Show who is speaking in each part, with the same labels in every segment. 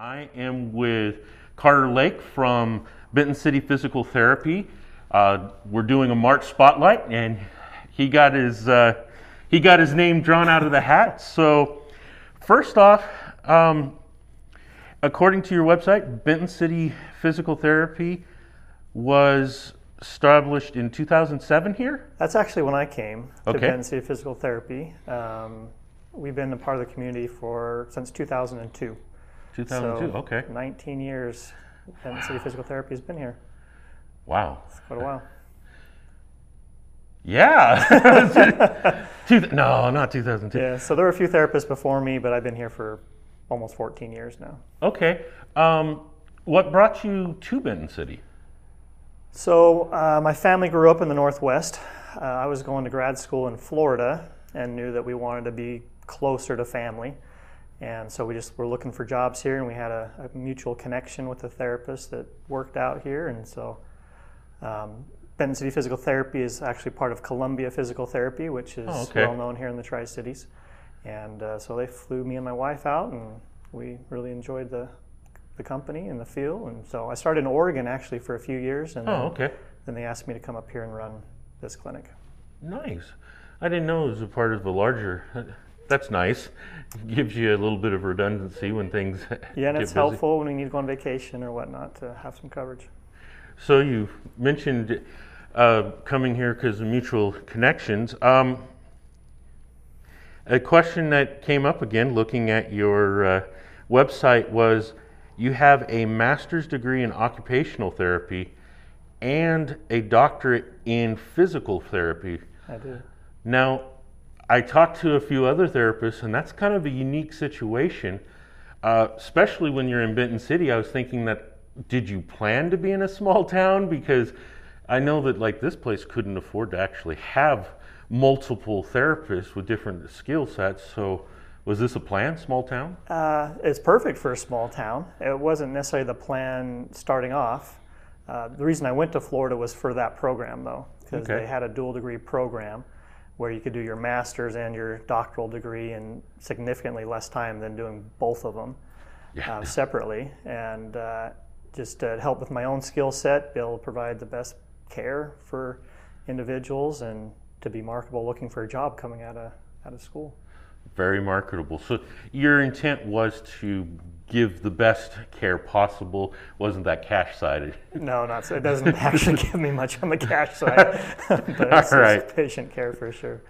Speaker 1: I am with Carter Lake from Benton City Physical Therapy. Uh, we're doing a March spotlight, and he got his uh, he got his name drawn out of the hat. So, first off, um, according to your website, Benton City Physical Therapy was established in 2007 here.
Speaker 2: That's actually when I came to
Speaker 1: Okay.
Speaker 2: Benton City Physical Therapy. Um, we've been a part of the community for since 2002.
Speaker 1: 2002.
Speaker 2: So,
Speaker 1: okay.
Speaker 2: 19 years. Benton City Physical Therapy has been here.
Speaker 1: Wow.
Speaker 2: It's quite a while.
Speaker 1: Yeah. Two, no, not 2002.
Speaker 2: Yeah. So there were a few therapists before me, but I've been here for almost 14 years now.
Speaker 1: Okay. Um, what brought you to Benton City?
Speaker 2: So uh, my family grew up in the Northwest. Uh, I was going to grad school in Florida and knew that we wanted to be closer to family. And so we just were looking for jobs here, and we had a, a mutual connection with a therapist that worked out here. And so um, Benton City Physical Therapy is actually part of Columbia Physical Therapy, which is
Speaker 1: Oh, okay.
Speaker 2: well known here in the Tri Cities. And uh, so they flew me and my wife out, and we really enjoyed the the company and the feel. And so I started in Oregon actually for a few years, and
Speaker 1: Oh,
Speaker 2: then,
Speaker 1: okay.
Speaker 2: then they asked me to come up here and run this clinic.
Speaker 1: Nice. I didn't know it was a part of a larger. That's nice. Gives you a little bit of redundancy when things.
Speaker 2: Yeah, and
Speaker 1: get
Speaker 2: it's
Speaker 1: busy.
Speaker 2: helpful when we need to go on vacation or whatnot to have some coverage.
Speaker 1: So you mentioned uh, coming here because of mutual connections. Um, a question that came up again, looking at your uh, website, was you have a master's degree in occupational therapy and a doctorate in physical therapy.
Speaker 2: I do.
Speaker 1: Now, I talked to a few other therapists, and that's kind of a unique situation, uh, especially when you're in Benton City. I was thinking that did you plan to be in a small town? Because I know that like this place couldn't afford to actually have multiple therapists with different skill sets. So, was this a plan, small town?
Speaker 2: Uh, it's perfect for a small town. It wasn't necessarily the plan starting off. Uh, the reason I went to Florida was for that program, though, because
Speaker 1: Okay.
Speaker 2: they had a dual degree program where you could do your master's and your doctoral degree in significantly less time than doing both of them
Speaker 1: Yeah.
Speaker 2: uh, separately. And uh, just to help with my own skill set, be able to provide the best care for individuals and to be marketable looking for a job coming out of, out of school.
Speaker 1: Very marketable. So, your intent was to give the best care possible. Wasn't that cash sided?
Speaker 2: No, not so. It doesn't actually give me much on the cash side, but it's, it's patient care for sure.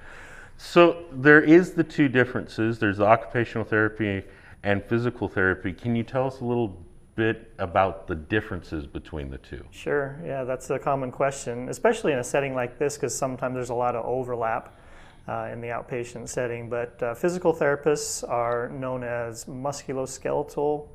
Speaker 1: So there is the two differences. There's the occupational therapy and physical therapy. Can you tell us a little bit about the differences between the two?
Speaker 2: Sure, yeah, that's a common question, especially in a setting like this, because sometimes there's a lot of overlap uh, in the outpatient setting. But uh, physical therapists are known as musculoskeletal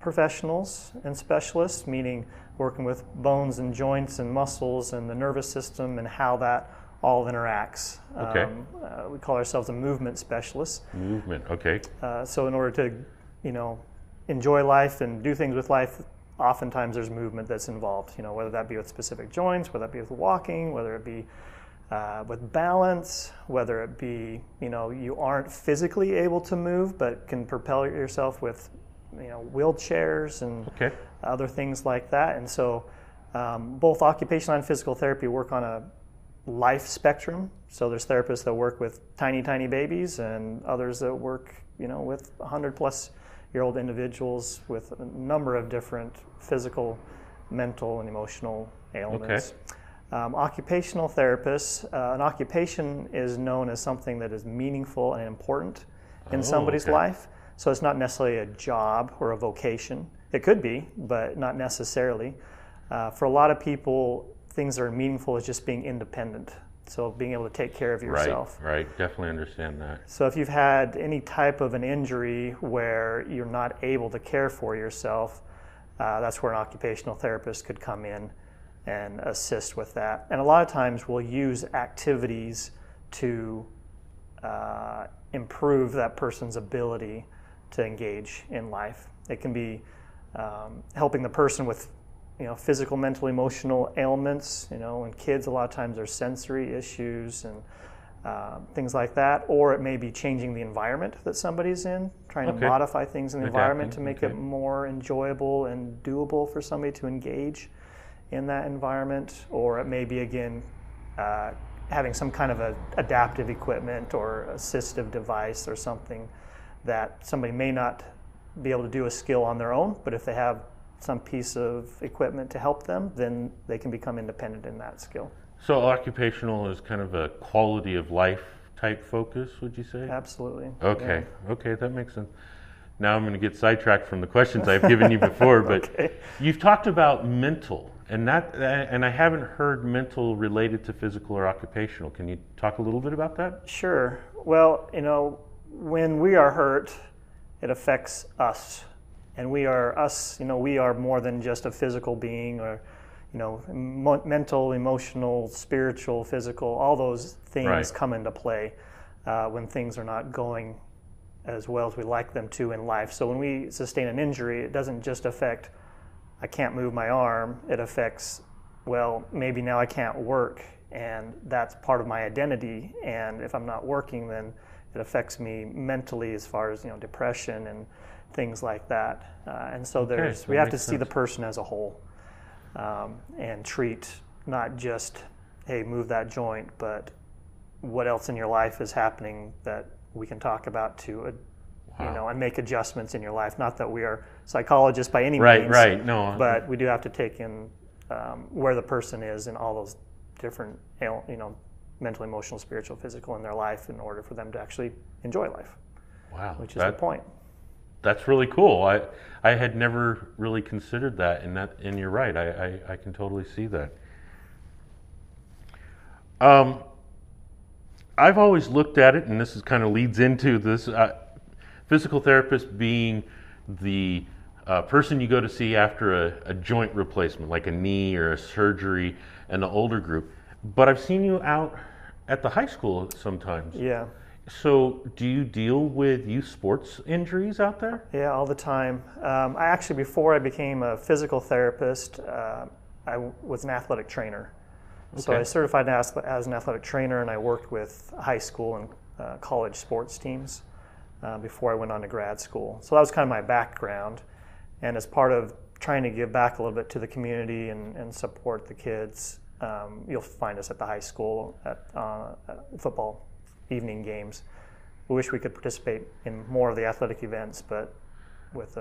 Speaker 2: professionals and specialists, meaning working with bones and joints and muscles and the nervous system and how that all interacts.
Speaker 1: Okay.
Speaker 2: Um, uh, we call ourselves a movement specialist.
Speaker 1: Movement. Okay.
Speaker 2: Uh, so in order to, you know, enjoy life and do things with life, oftentimes there's movement that's involved. You know, whether that be with specific joints, whether that be with walking, whether it be uh, with balance, whether it be, you know, you aren't physically able to move but can propel yourself with, you know, wheelchairs and
Speaker 1: Okay.
Speaker 2: other things like that. And so, um, both occupational and physical therapy work on a life spectrum. So there's therapists that work with tiny, tiny babies, and others that work, you know, with 100 plus year old individuals with a number of different physical, mental, and emotional ailments. Um, occupational therapists, uh, an occupation is known as something that is meaningful and important in
Speaker 1: Oh,
Speaker 2: somebody's
Speaker 1: okay.
Speaker 2: life. So it's not necessarily a job or a vocation. It could be, but not necessarily. Uh, for a lot of people, things that are meaningful is just being independent. So being able to take care of yourself.
Speaker 1: Right. Right. Definitely understand that.
Speaker 2: So if you've had any type of an injury where you're not able to care for yourself, uh, that's where an occupational therapist could come in and assist with that. And a lot of times we'll use activities to uh, improve that person's ability to engage in life. It can be um, helping the person with you know physical, mental, emotional ailments. You know, in kids, a lot of times there's sensory issues and uh, things like that, or it may be changing the environment that somebody's in, trying
Speaker 1: Okay.
Speaker 2: to modify things in the environment to make
Speaker 1: okay.
Speaker 2: it more enjoyable and doable for somebody to engage in that environment, or it may be again uh, having some kind of a adaptive equipment or assistive device or something that somebody may not be able to do a skill on their own, but if they have some piece of equipment to help them, then they can become independent in that skill.
Speaker 1: So occupational is kind of a quality of life type focus, would you say?
Speaker 2: Absolutely.
Speaker 1: Okay, okay, that makes sense. Now I'm going to get sidetracked from the questions I've given you before, but
Speaker 2: Okay.
Speaker 1: you've talked about mental, and that, and I haven't heard mental related to physical or occupational. Can you talk a little bit about that?
Speaker 2: Sure. Well, you know, when we are hurt, it affects us. And we are us, you know, we are more than just a physical being or, you know, mo- mental, emotional, spiritual, physical, all those things
Speaker 1: Right.
Speaker 2: come into play uh, when things are not going as well as we like them to in life. So when we sustain an injury, it doesn't just affect, I can't move my arm, it affects, well, maybe now I can't work, and that's part of my identity. And if I'm not working, then it affects me mentally as far as, you know, depression and things like that. Uh, and so there's, we have to
Speaker 1: makes
Speaker 2: see the person as a whole um, and treat not just, hey, move that joint, but what else in your life is happening that we can talk about to, uh, you know, and make adjustments in your life. Not that we are psychologists by any
Speaker 1: Right,
Speaker 2: means,
Speaker 1: right. No,
Speaker 2: but we do have to take in um, where the person is in all those different, you know, mental, emotional, spiritual, physical in their life in order for them to actually enjoy life,
Speaker 1: wow,
Speaker 2: which is
Speaker 1: that,
Speaker 2: the point.
Speaker 1: that's really cool. I I had never really considered that, and that and you're right. I I, I can totally see that. Um, I've always looked at it, and this is kind of leads into this uh, physical therapist being the uh, person you go to see after a, a joint replacement, like a knee or a surgery, and the older group. But I've seen you out at the high school sometimes.
Speaker 2: Yeah.
Speaker 1: So, do you deal with youth sports injuries out there?
Speaker 2: Yeah, all the time. Um, I actually, before I became a physical therapist, uh, I was an athletic trainer. So I certified as, as an athletic trainer, and I worked with high school and uh, college sports teams uh, before I went on to grad school. So that was kind of my background. And as part of trying to give back a little bit to the community and, and support the kids, um, you'll find us at the high school at, uh, at football evening games. We wish we could participate in more of the athletic events, but with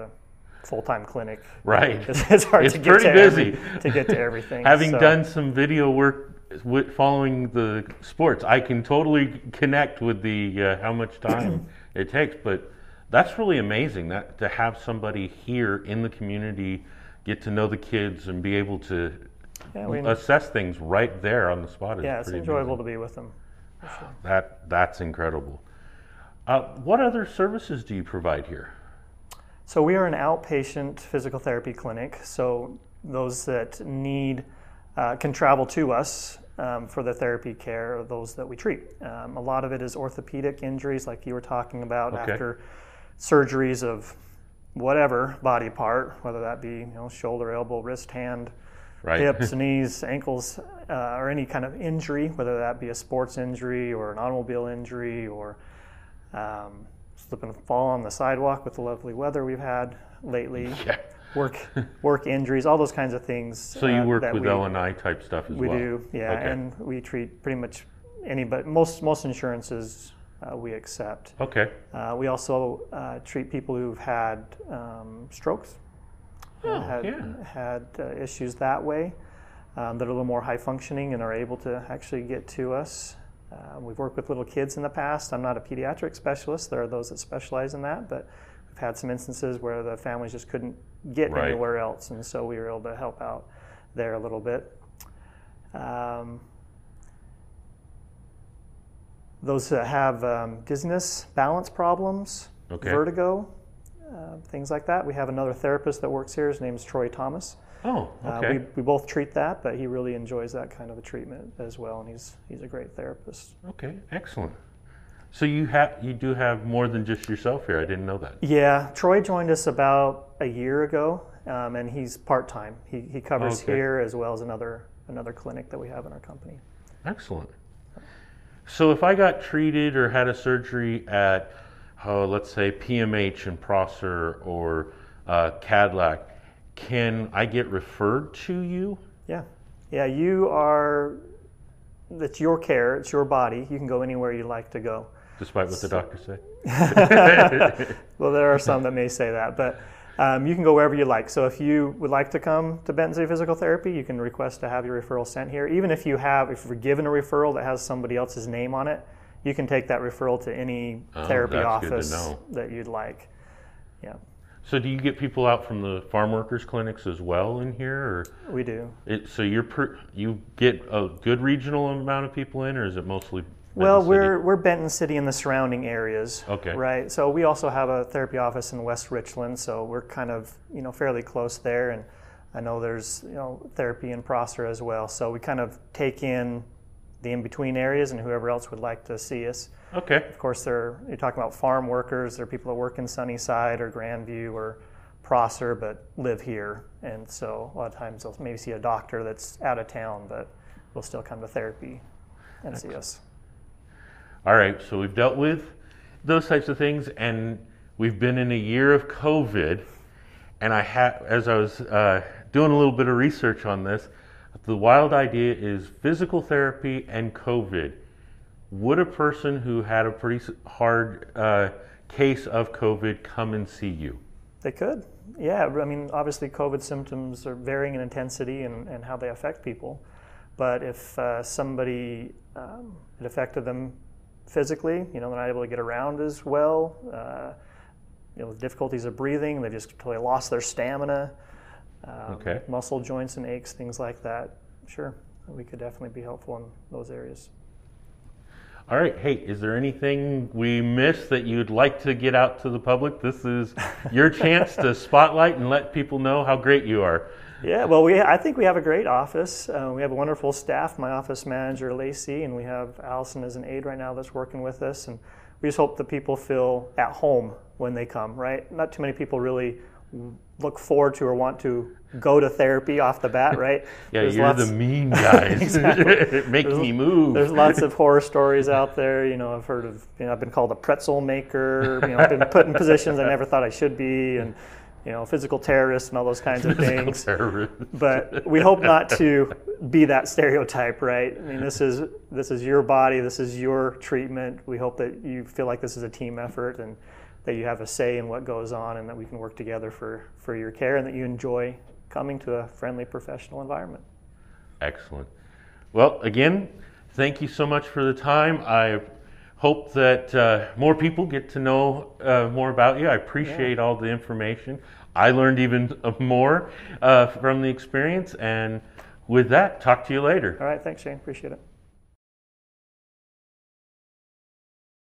Speaker 2: a full-time clinic,
Speaker 1: Right.
Speaker 2: it's, it's hard
Speaker 1: It's
Speaker 2: to get to every-
Speaker 1: busy.
Speaker 2: to get to everything.
Speaker 1: Having
Speaker 2: So-
Speaker 1: done some video work with following the sports, I can totally connect with the uh, how much time it takes. But that's really amazing that to have somebody here in the community get to know the kids and be able to
Speaker 2: Yeah, we-
Speaker 1: assess things right there on the spot. Is
Speaker 2: yeah, it's enjoyable
Speaker 1: amazing.
Speaker 2: to be with them.
Speaker 1: That that's incredible. Uh, what other services do you provide here?
Speaker 2: So we are an outpatient physical therapy clinic. So those that need uh, can travel to us um, for the therapy care, or those that we treat. Um, a lot of it is orthopedic injuries, like you were talking about,
Speaker 1: Okay.
Speaker 2: after surgeries of whatever body part, whether that be you know shoulder, elbow, wrist, hand,
Speaker 1: Right.
Speaker 2: hips, knees, ankles, uh, or any kind of injury, whether that be a sports injury or an automobile injury or um, slip and fall on the sidewalk with the lovely weather we've had lately,
Speaker 1: Yeah.
Speaker 2: work work injuries, all those kinds of things.
Speaker 1: So you
Speaker 2: uh,
Speaker 1: work with
Speaker 2: we,
Speaker 1: L and I type stuff as
Speaker 2: We
Speaker 1: well.
Speaker 2: We do, yeah,
Speaker 1: Okay.
Speaker 2: and we treat pretty much any, but most most insurances uh, we accept.
Speaker 1: Okay.
Speaker 2: Uh, we also uh, treat people who've had um, strokes, uh,
Speaker 1: Oh,
Speaker 2: had,
Speaker 1: yeah.
Speaker 2: had uh, issues that way um, that are a little more high functioning and are able to actually get to us. Uh, we've worked with little kids in the past. I'm not a pediatric specialist. There are those that specialize in that, but we've had some instances where the families just couldn't get
Speaker 1: Right.
Speaker 2: anywhere else, and so we were able to help out there a little bit. Um, those that have um, dizziness, balance problems,
Speaker 1: Okay.
Speaker 2: vertigo, uh, things like that. We have another therapist that works here. His name is Troy Thomas.
Speaker 1: Oh,
Speaker 2: Uh, we, we both treat that, but he really enjoys that kind of a treatment as well, and he's he's a great therapist.
Speaker 1: Okay, excellent. So you have you do have more than just yourself here. I didn't know that.
Speaker 2: Yeah, Troy joined us about a year ago, um, and he's part time. He, he covers
Speaker 1: Okay.
Speaker 2: here as well as another another clinic that we have in our company.
Speaker 1: Excellent. So if I got treated or had a surgery at, oh, let's say PMH and Prosser or uh, Kadlec, can I get referred to you?
Speaker 2: Yeah. Yeah, you are, it's your care, it's your body. You can go anywhere you like to go.
Speaker 1: Despite what the doctors say?
Speaker 2: well, there are some that may say that, but um, you can go wherever you like. So if you would like to come to Benton City Physical Therapy, you can request to have your referral sent here. Even if you have, if you're given a referral that has somebody else's name on it, you can take that referral to any
Speaker 1: Oh,
Speaker 2: therapy
Speaker 1: that's good to
Speaker 2: office that you'd like. Yeah,
Speaker 1: So do you get people out from the farm workers clinics as well in here, or
Speaker 2: we do.
Speaker 1: it, so you're per, you get a good regional amount of people in, or is it mostly?
Speaker 2: Well,
Speaker 1: City?
Speaker 2: we're we're Benton City and the surrounding areas.
Speaker 1: Okay.
Speaker 2: Right. So we also have a therapy office in West Richland, so we're kind of you know fairly close there, and I know there's you know therapy in Prosser as well. So we kind of take in the in between areas and whoever else would like to see us.
Speaker 1: okay.
Speaker 2: Of course, there you're talking about farm workers. There are people that work in Sunnyside or Grandview or Prosser, but live here, and so a lot of times they'll maybe see a doctor that's out of town, but will still come to therapy and see us.
Speaker 1: All right, so we've dealt with those types of things, and we've been in a year of COVID. And I had, as I was uh, doing a little bit of research on this, the wild idea is physical therapy and COVID. Would a person who had a pretty hard uh, case of COVID come and see you?
Speaker 2: They could. Yeah, I mean, obviously, COVID symptoms are varying in intensity and, and how they affect people. But if uh, somebody, um, it affected them physically, you know, they're not able to get around as well, uh, you know, difficulties of breathing, They've just totally lost their stamina, um,
Speaker 1: Okay.
Speaker 2: muscle joints and aches, things like that. Sure, we could definitely be helpful in those areas.
Speaker 1: All right, hey, is there anything we missed that you'd like to get out to the public? This is your chance to spotlight and let people know how great you are.
Speaker 2: Yeah, well, we I think we have a great office. Uh, we have a wonderful staff. My office manager Lacey, and we have Allison as an aide right now that's working with us. And we just hope that people feel at home when they come. Right? Not too many people really look forward to or want to go to therapy off the bat. Right?
Speaker 1: Yeah,
Speaker 2: There's
Speaker 1: you're
Speaker 2: lots-
Speaker 1: the mean guys. Make
Speaker 2: There's-
Speaker 1: me move.
Speaker 2: There's lots of horror stories out there. You know, I've heard of. You know, I've been called a pretzel maker. You know, I've been put in positions I never thought I should be, and you know, physical terrorist and all those kinds of
Speaker 1: Physical
Speaker 2: things but we hope not to be that stereotype, right? I mean, this is this is your body, this is your treatment. We hope that you feel like this is a team effort and that you have a say in what goes on, and that we can work together for for your care, and that you enjoy coming to a friendly professional environment.
Speaker 1: Excellent. Well, again, thank you so much for the time. I hope that uh, more people get to know uh, more about you. I appreciate all the information. I learned even more uh, from the experience. And with that, talk to you later.
Speaker 2: All right, thanks, Shane. Appreciate it.